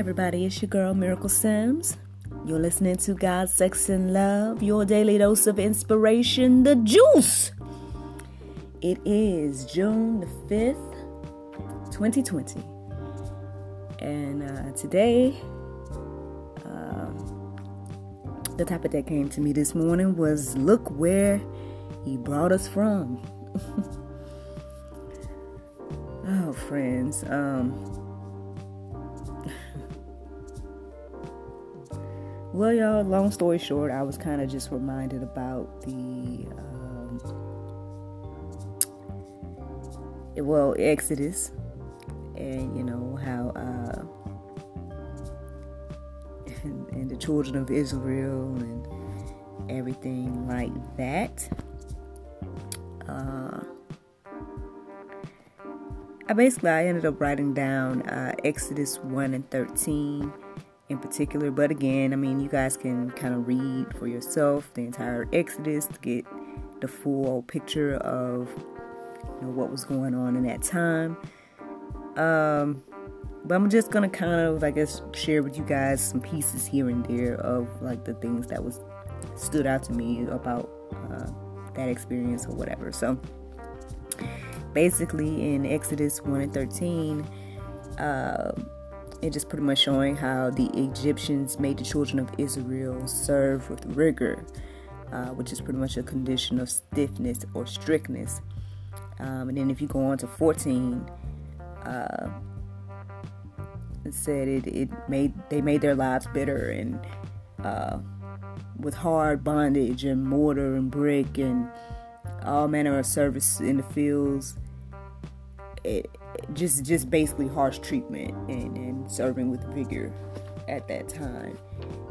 everybody. It's your girl, Miracle Sims. You're listening to God, Sex, and Love, your daily dose of inspiration, the juice. It is June the 5th, 2020. And uh, today, uh, the topic that came to me this morning was Look Where He Brought Us From. oh, friends. Um, Well, y'all, long story short, I was kind of just reminded about the, um, well, Exodus, and you know how, uh, and, and the children of Israel and everything like that. Uh, I basically I ended up writing down uh, Exodus one and thirteen in particular. But again, I mean, you guys can kind of read for yourself the entire Exodus to get the full picture of you know, what was going on in that time. Um, but I'm just gonna kind of, I guess, share with you guys some pieces here and there of like the things that was stood out to me about uh, that experience or whatever. So basically, in Exodus 1 and 13. Uh, it just pretty much showing how the Egyptians made the children of Israel serve with rigor, uh, which is pretty much a condition of stiffness or strictness. Um, and then if you go on to 14, uh, it said it, it made they made their lives bitter and uh, with hard bondage and mortar and brick and all manner of service in the fields. It, just just basically harsh treatment and, and serving with vigor at that time.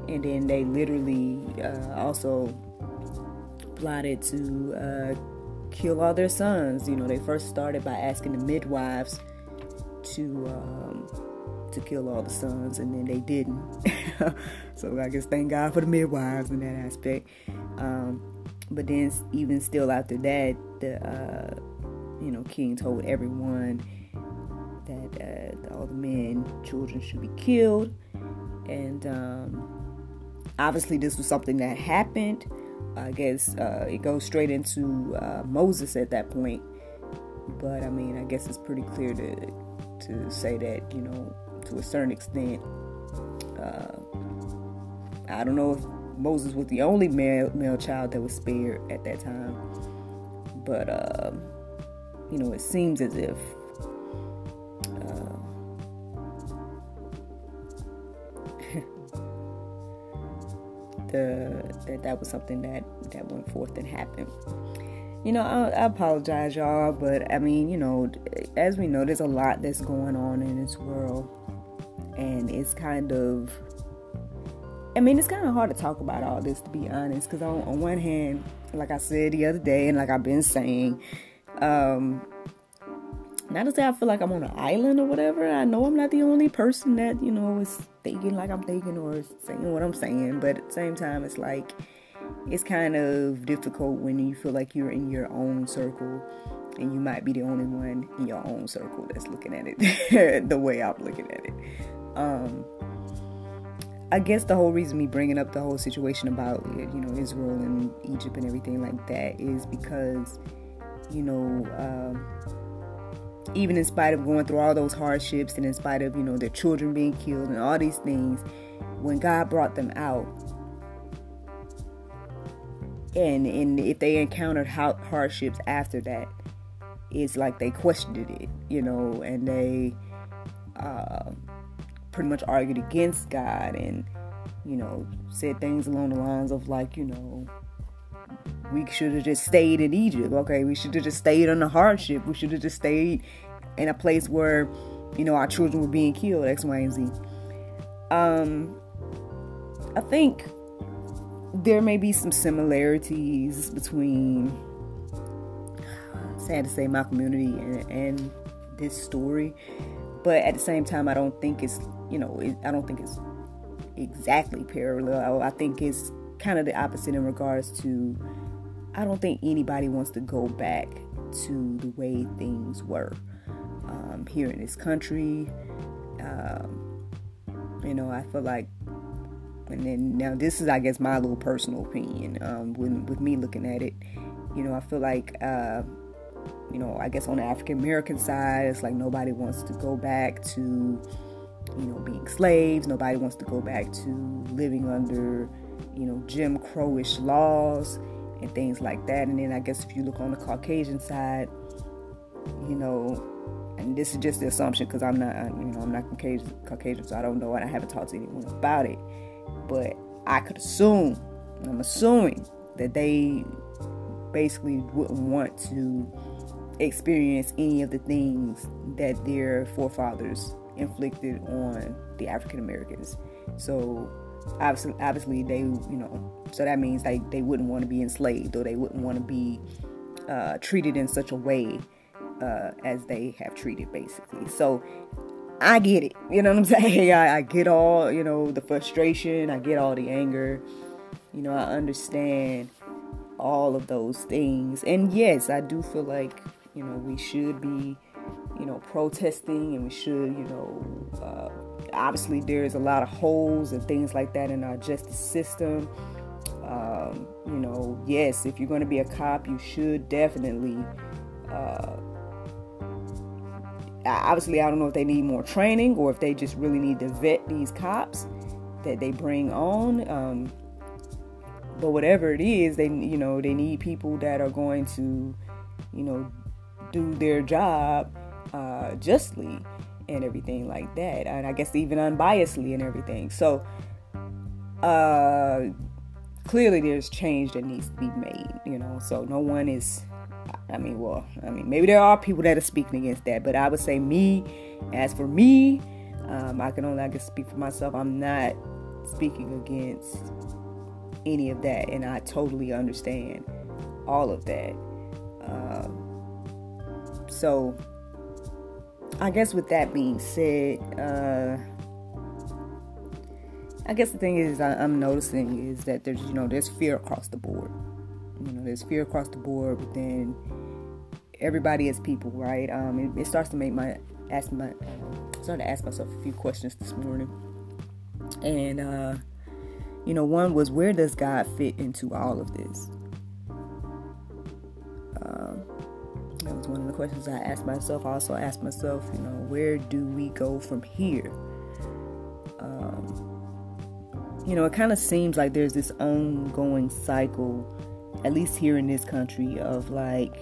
And then they literally uh, also plotted to uh, kill all their sons. You know, they first started by asking the midwives to um, to kill all the sons, and then they didn't. so I guess thank God for the midwives in that aspect. Um, but then even still after that, the uh, you know king told everyone all the men, children should be killed. And um, obviously, this was something that happened. I guess uh, it goes straight into uh, Moses at that point. But I mean, I guess it's pretty clear to to say that you know, to a certain extent, uh, I don't know if Moses was the only male male child that was spared at that time, but uh, you know, it seems as if the that that was something that that went forth and happened. You know, I, I apologize, y'all, but I mean, you know, as we know, there's a lot that's going on in this world, and it's kind of I mean, it's kind of hard to talk about all this, to be honest, because on, on, one hand, like I said the other day, and like I've been saying, um, not to say I feel like I'm on an island or whatever. I know I'm not the only person that, you know, is thinking like I'm thinking or saying what I'm saying. But at the same time, it's like, it's kind of difficult when you feel like you're in your own circle and you might be the only one in your own circle that's looking at it the way I'm looking at it. Um, I guess the whole reason me bringing up the whole situation about you know Israel and Egypt and everything like that is because you know um, even in spite of going through all those hardships and in spite of, you know, their children being killed and all these things, when God brought them out, and and if they encountered hardships after that, it's like they questioned it, you know, and they uh, pretty much argued against God and, you know, said things along the lines of like, you know, we should have just stayed in Egypt. Okay, we should have just stayed on the hardship. We should have just stayed in a place where, you know, our children were being killed, X, Y, and Z. Um, I think there may be some similarities between, sad to say, my community and, and this story, but at the same time, I don't think it's, you know, it, I don't think it's exactly parallel. I think it's kind of the opposite in regards to I don't think anybody wants to go back to the way things were um, here in this country. Um, You know, I feel like, and then now this is, I guess, my little personal opinion. Um, with with me looking at it, you know, I feel like, uh, you know, I guess on the African American side, it's like nobody wants to go back to, you know, being slaves. Nobody wants to go back to living under, you know, Jim Crowish laws and things like that. And then I guess if you look on the Caucasian side, you know, and this is just the assumption because I'm not, you know, I'm not Caucasian, Caucasian, so I don't know, and I haven't talked to anyone about it. But I could assume, I'm assuming that they basically wouldn't want to experience any of the things that their forefathers inflicted on the African Americans. So obviously, obviously they, you know, so that means they, they wouldn't want to be enslaved or they wouldn't want to be uh, treated in such a way uh, as they have treated, basically. So I get it. You know what I'm saying? I, I get all, you know, the frustration. I get all the anger. You know, I understand all of those things. And yes, I do feel like, you know, we should be, you know, protesting and we should, you know, uh, obviously there's a lot of holes and things like that in our justice system. Um, you know, yes, if you're going to be a cop, you should definitely uh, obviously, I don't know if they need more training or if they just really need to vet these cops that they bring on. Um, but whatever it is, they you know they need people that are going to, you know, do their job uh, justly and everything like that, and I guess even unbiasedly and everything. So, uh, clearly, there's change that needs to be made. You know, so no one is I mean, well, I mean, maybe there are people that are speaking against that, but I would say me, as for me, um, I can only, I can speak for myself. I'm not speaking against any of that, and I totally understand all of that. Um, so, I guess with that being said, uh, I guess the thing is I, am noticing is that there's you know there's fear across the board. You know, there's fear across the board but then everybody is people, right? Um, it, it, starts to make my ask my uh, started to ask myself a few questions this morning, and uh, you know, one was where does God fit into all of this? Um, that was one of the questions I asked myself. I also asked myself, you know, where do we go from here? Um, you know, it kind of seems like there's this ongoing cycle at least here in this country, of like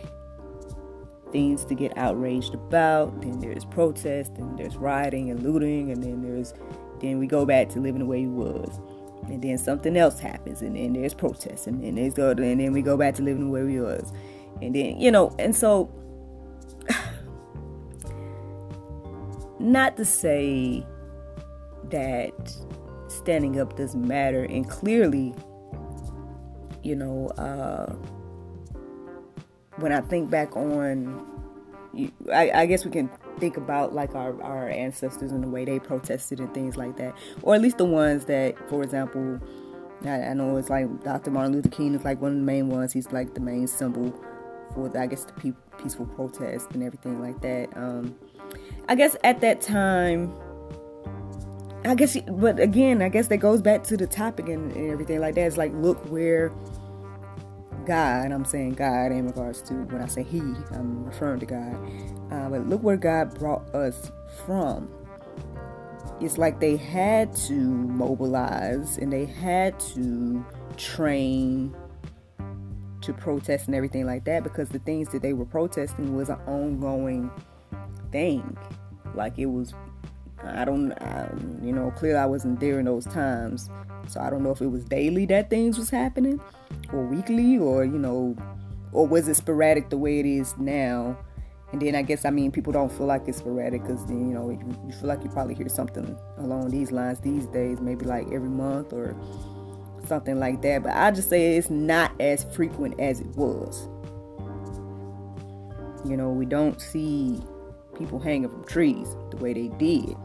things to get outraged about. Then there's protest, and there's rioting and looting, and then there's then we go back to living the way we was. And then something else happens, and then there's protest, and then there's go, and then we go back to living the way we was. And then you know, and so not to say that standing up doesn't matter, and clearly you know, uh, when I think back on, I, I, guess we can think about like our, our ancestors and the way they protested and things like that, or at least the ones that, for example, I, I know it's like Dr. Martin Luther King is like one of the main ones. He's like the main symbol for, the, I guess, the pe- peaceful protest and everything like that. Um, I guess at that time, I guess, but again, I guess that goes back to the topic and, and everything like that. It's like, look where God, I'm saying God in regards to when I say He, I'm referring to God. Uh, but look where God brought us from. It's like they had to mobilize and they had to train to protest and everything like that because the things that they were protesting was an ongoing thing. Like it was, I don't, I, you know, clearly I wasn't there in those times, so I don't know if it was daily that things was happening or weekly or you know or was it sporadic the way it is now? And then i guess i mean people don't feel like it's sporadic because then you know you, you, feel like you probably hear something along these lines these days maybe like every month or something like that. But i just say it's not as frequent as it was. You know we don't see people hanging from trees the way they did.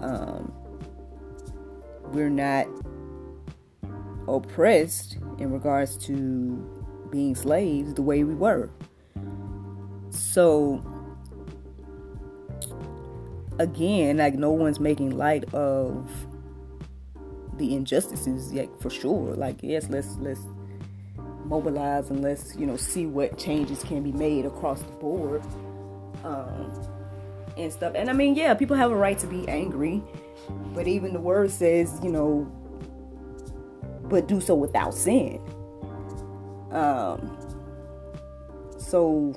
Um, we're not oppressed in regards to being slaves the way we were. So again, like no one's making light of the injustices yet for sure. Like yes, let's let's mobilize and let's you know see what changes can be made across the board um, and stuff. And I mean, yeah, people have a right to be angry, but even the word says, you know, but do so without sin. Um, so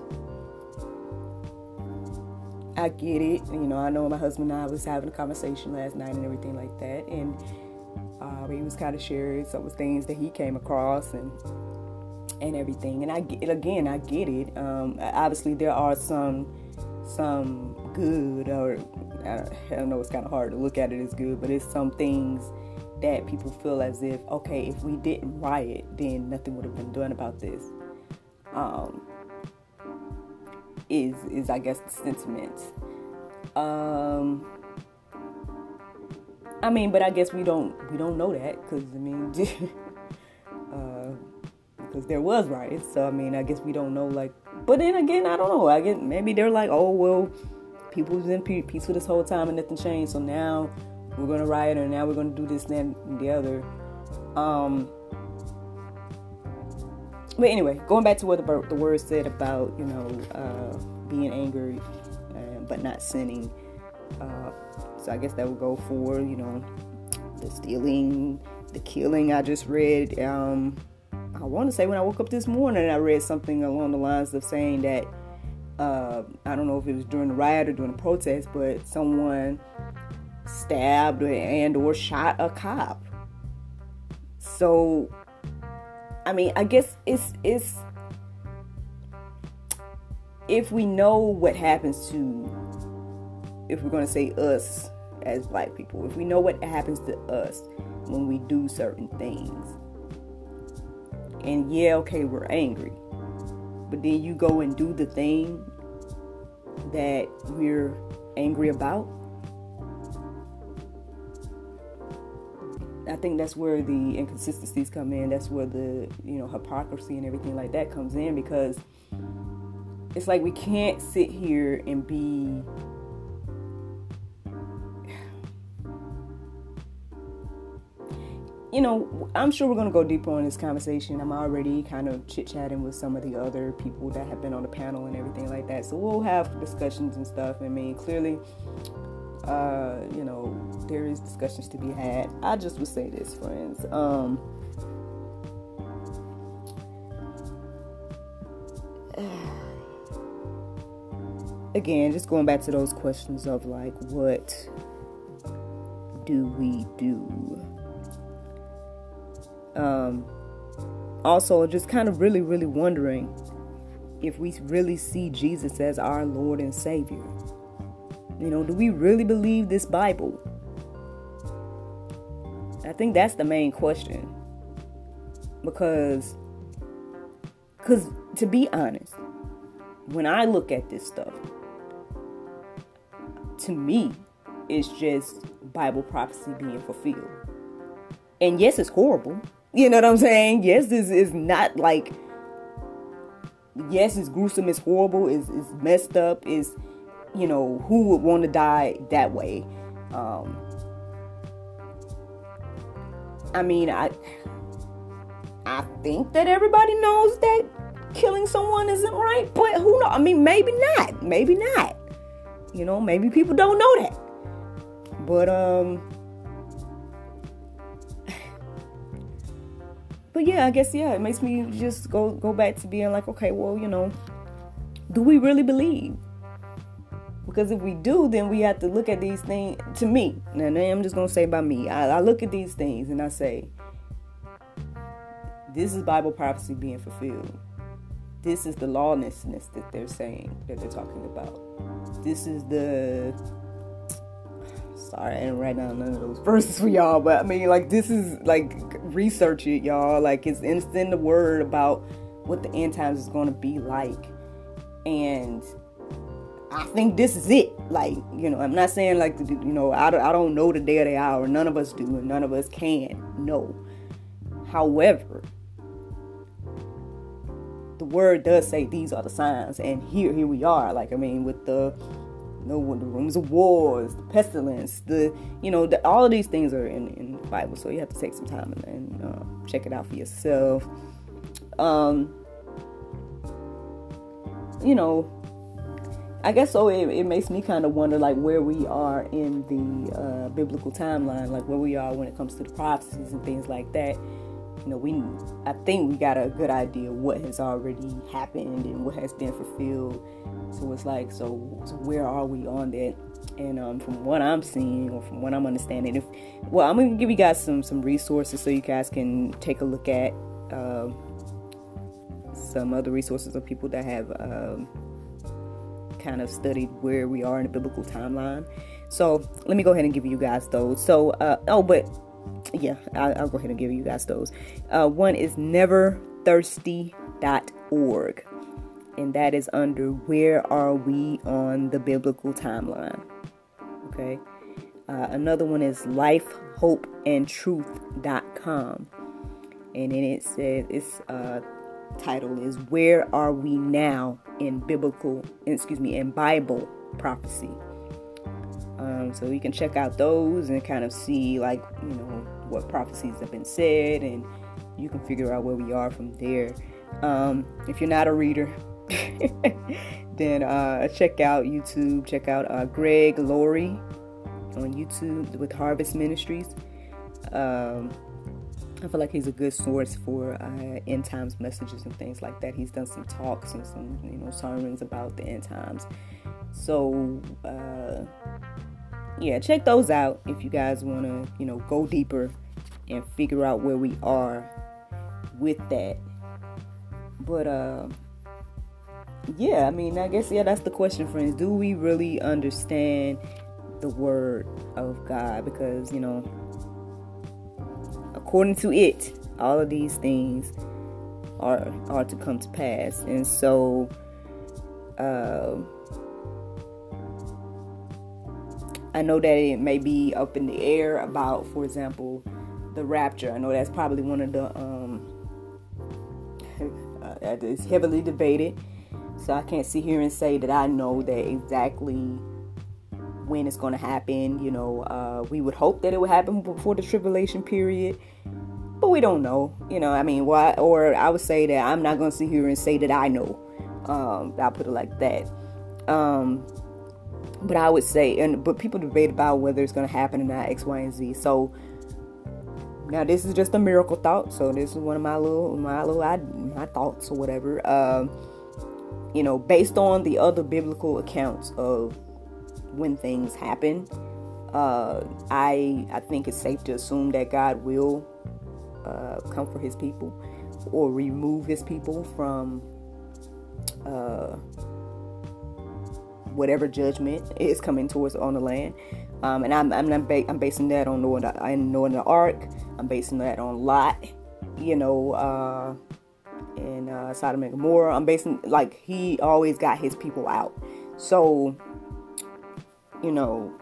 I get it. You know, I know my husband and I was having a conversation last night and everything like that, and uh, he was kind of sharing some of the things that he came across and and everything. And I get again, I get it. Um, obviously, there are some some good, or I don't know. It's kind of hard to look at it as good, but it's some things that people feel as if okay, if we didn't riot, then nothing would have been done about this. Um, is is I guess the sentiment. Um, I mean, but I guess we don't we don't know that because I mean, because uh, there was riots. So I mean, I guess we don't know. Like, but then again, I don't know. I get maybe they're like, oh well, people was in peaceful this whole time and nothing changed. So now we're gonna riot, and now we're gonna do this, and the other. Um, but anyway, going back to what the, the word said about you know uh, being angry, uh, but not sinning. Uh, so I guess that would go for you know the stealing, the killing. I just read. Um, I want to say when I woke up this morning, I read something along the lines of saying that uh, I don't know if it was during the riot or during the protest, but someone stabbed and or shot a cop. So I mean, I guess it's it's if we know what happens to if we're to say us as black people, if we know what happens to us when we do certain things. And yeah, okay, we're angry. But then you go and do the thing that we're angry about I think that's where the inconsistencies come in. That's where the you know hypocrisy and everything like that comes in because it's like we can't sit here and be you know, I'm sure we're going to go deeper on this conversation. I'm already kind of chit chatting with some of the other people that have been on the panel and everything like that. So we'll have discussions and stuff. I mean, clearly, uh, you know, there is discussions to be had. I just would say this, friends. Um, again, just going back to those questions of like, what do we do? Um, also, just kind of really, really wondering if we really see Jesus as our Lord and Savior. You know, do we really believe this Bible? I think that's the main question. Because cuz to be honest, when I look at this stuff, to me, it's just Bible prophecy being fulfilled. And yes, it's horrible. You know what I'm saying? Yes, this is not like yes, it's gruesome, it's horrible, it's, it's messed up, it's you know, who would want to die that way? Um, I mean, I I think that everybody knows that killing someone isn't right, but who knows? I mean, maybe not. Maybe not. You know, maybe people don't know that. But um But yeah, I guess yeah, it makes me just go go back to being like, okay, well, you know, do we really believe? Because if we do, then we have to look at these things. To me, and I'm just gonna say by me, I, I look at these things and I say, this is Bible prophecy being fulfilled. This is the lawlessness that they're saying that they're talking about. This is the sorry, I didn't write down none of those verses for y'all, but I mean, like, this is like research it, y'all. Like, it's instant the word about what the end times is going to be like, and I think this is it. Like, you know, I'm not saying like, you know, I don't, I don't know the day or the hour. None of us do, and none of us can know. However, the word does say these are the signs, and here, here we are. Like, I mean, with the the rooms of wars, the pestilence, the you know, the, all of these things are in, in the Bible. So you have to take some time and, and uh, check it out for yourself. Um, you know, I guess so. It, it makes me kind of wonder, like, where we are in the uh, biblical timeline, like where we are when it comes to the prophecies and things like that. You know, we I think we got a good idea what has already happened and what has been fulfilled. So it's like, so, so where are we on that? And um, from what I'm seeing or from what I'm understanding, if well, I'm gonna give you guys some some resources so you guys can take a look at. Uh, some other resources of people that have um, kind of studied where we are in the biblical timeline. So let me go ahead and give you guys those. So, uh, oh, but yeah, I'll, I'll, go ahead and give you guys those. Uh, one is neverthirsty.org, and that is under Where Are We on the Biblical Timeline? Okay. Uh, another one is lifehopeandtruth.com, and then it says it's uh, title is Where Are We Now in Biblical, excuse me, in Bible Prophecy. Um, so you can check out those and kind of see, like, you know, what prophecies have been said, and you can figure out where we are from there. Um, if you're not a reader, then uh, check out YouTube. Check out uh, Greg Laurie on YouTube with Harvest Ministries. Um, I feel like he's a good source for uh, end times messages and things like that. He's done some talks and some you know sermons about the end times. So uh, yeah, check those out if you guys want to you know go deeper and figure out where we are with that. But uh, yeah, I mean, I guess yeah, that's the question, friends. Do we really understand the word of God? Because you know according to it, all of these things are are to come to pass. And so uh, I know that it may be up in the air about, for example, the rapture. I know that's probably one of the um, uh, it's heavily debated. So I can't sit here and say that I know that exactly when it's going to happen. You know, uh, we would hope that it would happen before the tribulation period, but we don't know. You know, I mean, why? Or I would say that I'm not going to sit here and say that I know. Um, I'll put it like that. Um, but I would say, and but people debate about whether it's going to happen or not, X, Y, and Z. So now this is just a miracle thought. So this is one of my little, my little, my thoughts or whatever. Um, you know, based on the other biblical accounts of when things happen. Uh, I I think it's safe to assume that God will uh, come for His people or remove His people from uh, whatever judgment is coming towards on the land. Um, and I'm I'm, ba- I'm basing that on knowing the, I knowing the ark. I'm basing that on Lot. You know, uh, and uh, Sodom and Gomorrah. I'm basing like he always got his people out. So you know,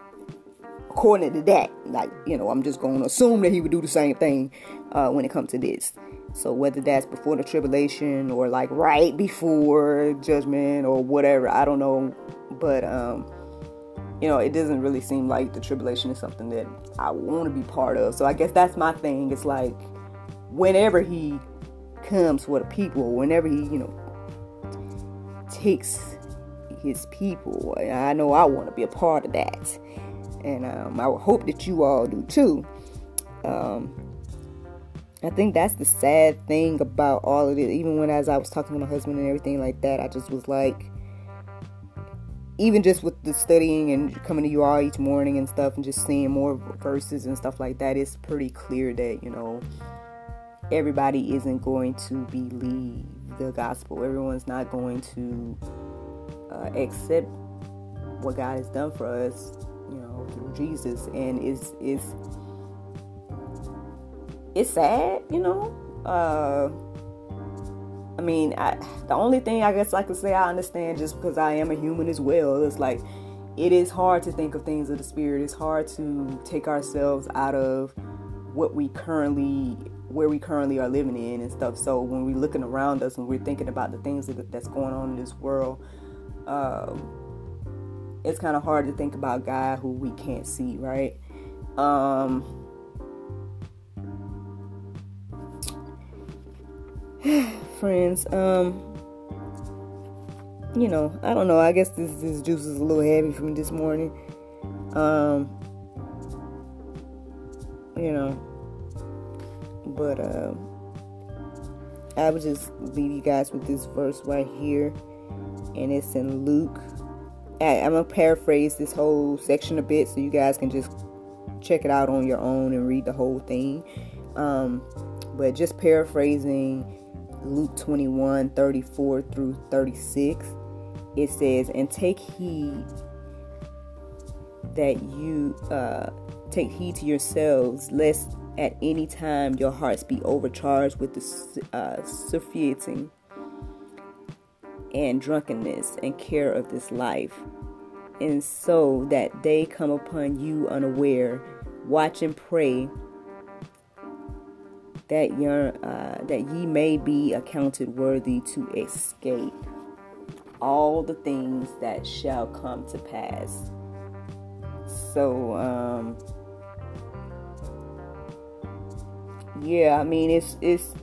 according to that, like, you know, I'm just going to assume that he would do the same thing uh, when it comes to this. So whether that's before the tribulation or like right before judgment or whatever, I don't know. But um, you know, it doesn't really seem like the tribulation is something that I want to be part of. So I guess that's my thing. It's like whenever he comes for the people, whenever he, you know, takes his people. I know I want to be a part of that. And um, I hope that you all do too. Um, I think that's the sad thing about all of it. Even when as I was talking to my husband and everything like that, I just was like, even just with the studying and coming to you all each morning and stuff, and just seeing more verses and stuff like that, it's pretty clear that you know everybody isn't going to believe the gospel. Everyone's not going to uh, accept what God has done for us, through Jesus, and it's it's it's sad, you know. Uh, I mean, I, the only thing I guess I can say I understand just because I am a human as well. It's like it is hard to think of things of the spirit. It's hard to take ourselves out of what we currently where we currently are living in and stuff. So when we're looking around us and we're thinking about the things that, that's going on in this world, um, it's kind of hard to think about God who we can't see, right? Um, friends, um, you know, I don't know. I guess this this juice is a little heavy for me this morning. Um, you know, but um, I would just leave you guys with this verse right here, and it's in Luke I'm gonna paraphrase this whole section a bit so you guys can just check it out on your own and read the whole thing. Um, but just paraphrasing Luke 21 34 through 36, it says, And take heed that you uh, take heed to yourselves, lest at any time your hearts be overcharged with the uh, and drunkenness and care of this life, and so that they come upon you unaware. Watch and pray that your uh, that ye may be accounted worthy to escape all the things that shall come to pass. So, um, yeah, I mean, it's it's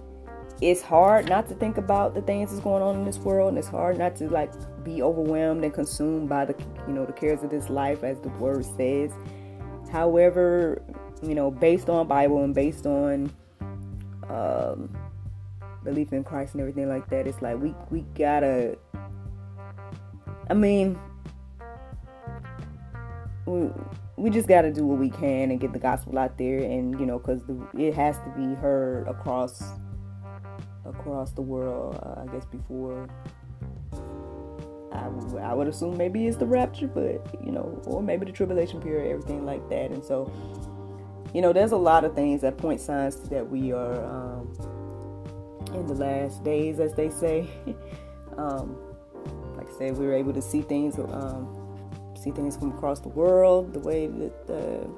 it's hard not to think about the things that's going on in this world and it's hard not to like be overwhelmed and consumed by the you know the cares of this life as the word says. However you know based on bible and based on um, belief in christ and everything like that it's like we we gotta i mean we, we just got to do what we can and get the gospel out there and you know because it has to be heard across across the world. Uh, I guess before I, I would assume maybe it's the rapture, but you know, or maybe the tribulation period, everything like that. And so, you know, there's a lot of things that point signs that we are um, in the last days, as they say. um, like I said, we were able to see things, um, see things from across the world, the way that the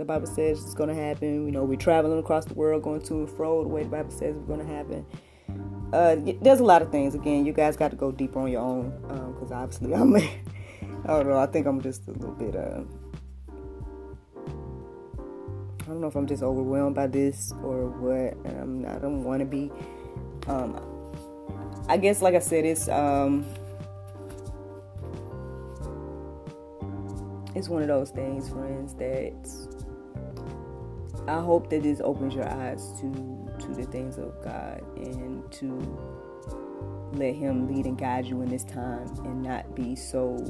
the Bible says it's going to happen. You know, we're traveling across the world, going to and fro the way the Bible says it's going to happen. Uh, there's a lot of things. Again, you guys got to go deeper on your own because um, obviously I'm. I don't know. I think I'm just a little bit. Uh, I don't know if I'm just overwhelmed by this or what. I don't want to be. Um, I guess, like I said, it's um, it's one of those things, friends, that I hope that this opens your eyes to to the things of God and to let Him lead and guide you in this time and not be so,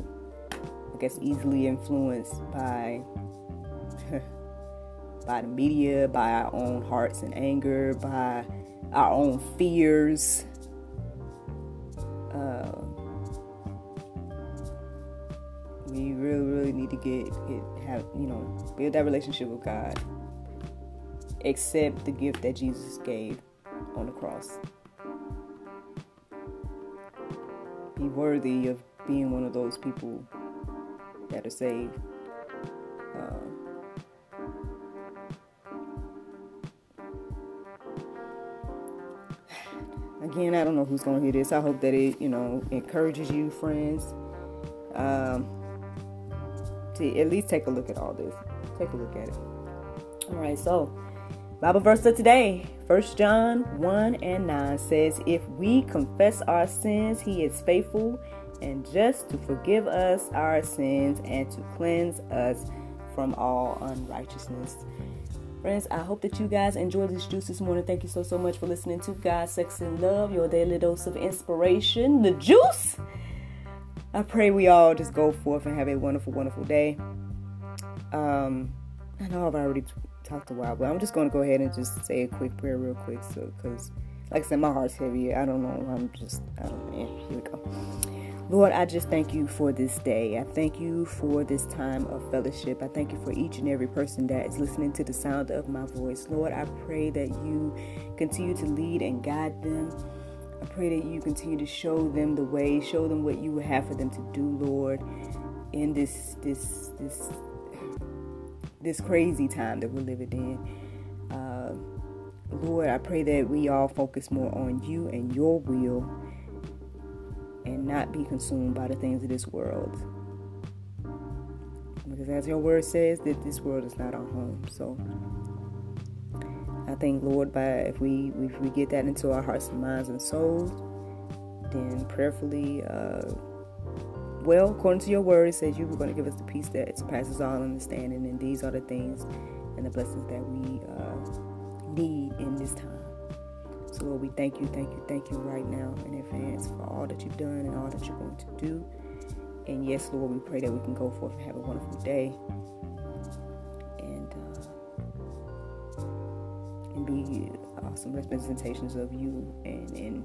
I guess, easily influenced by by the media, by our own hearts and anger, by our own fears. Uh, we really, really need to get, get have you know build that relationship with God accept the gift that Jesus gave on the cross. Be worthy of being one of those people that are saved. Uh, again, I don't know who's going to hear this. I hope that it, you know, encourages you, friends, um, to at least take a look at all this. Take a look at it. All right, so Bible verse of today, 1 John 1 and 9 says, If we confess our sins, he is faithful and just to forgive us our sins and to cleanse us from all unrighteousness. Friends, I hope that you guys enjoyed this juice this morning. Thank you so, so much for listening to God, Sex, and Love, your daily dose of inspiration, the juice. I pray we all just go forth and have a wonderful, wonderful day. Um, I know I've already talked a while, but I'm just going to go ahead and just say a quick prayer real quick. So, because, like I said, my heart's heavy. I don't know. I'm just, I don't know. Here we go. Lord, I just thank you for this day. I thank you for this time of fellowship. I thank you for each and every person that is listening to the sound of my voice. Lord, I pray that you continue to lead and guide them. I pray that you continue to show them the way, show them what you have for them to do, Lord, in this this this this crazy time that we're living in. Uh, Lord, I pray that we all focus more on you and your will and not be consumed by the things of this world. Because as your word says, that this world is not our home. So I think, Lord, by if we if we get that into our hearts and minds and souls, then prayerfully, uh, well, according to your word, it says you were going to give us the peace that surpasses all understanding, and these are the things and the blessings that we uh, need in this time. So, Lord, we thank you, thank you, thank you right now in advance for all that you've done and all that you're going to do. And yes, Lord, we pray that we can go forth and have a wonderful day and uh, and be awesome representations of you and in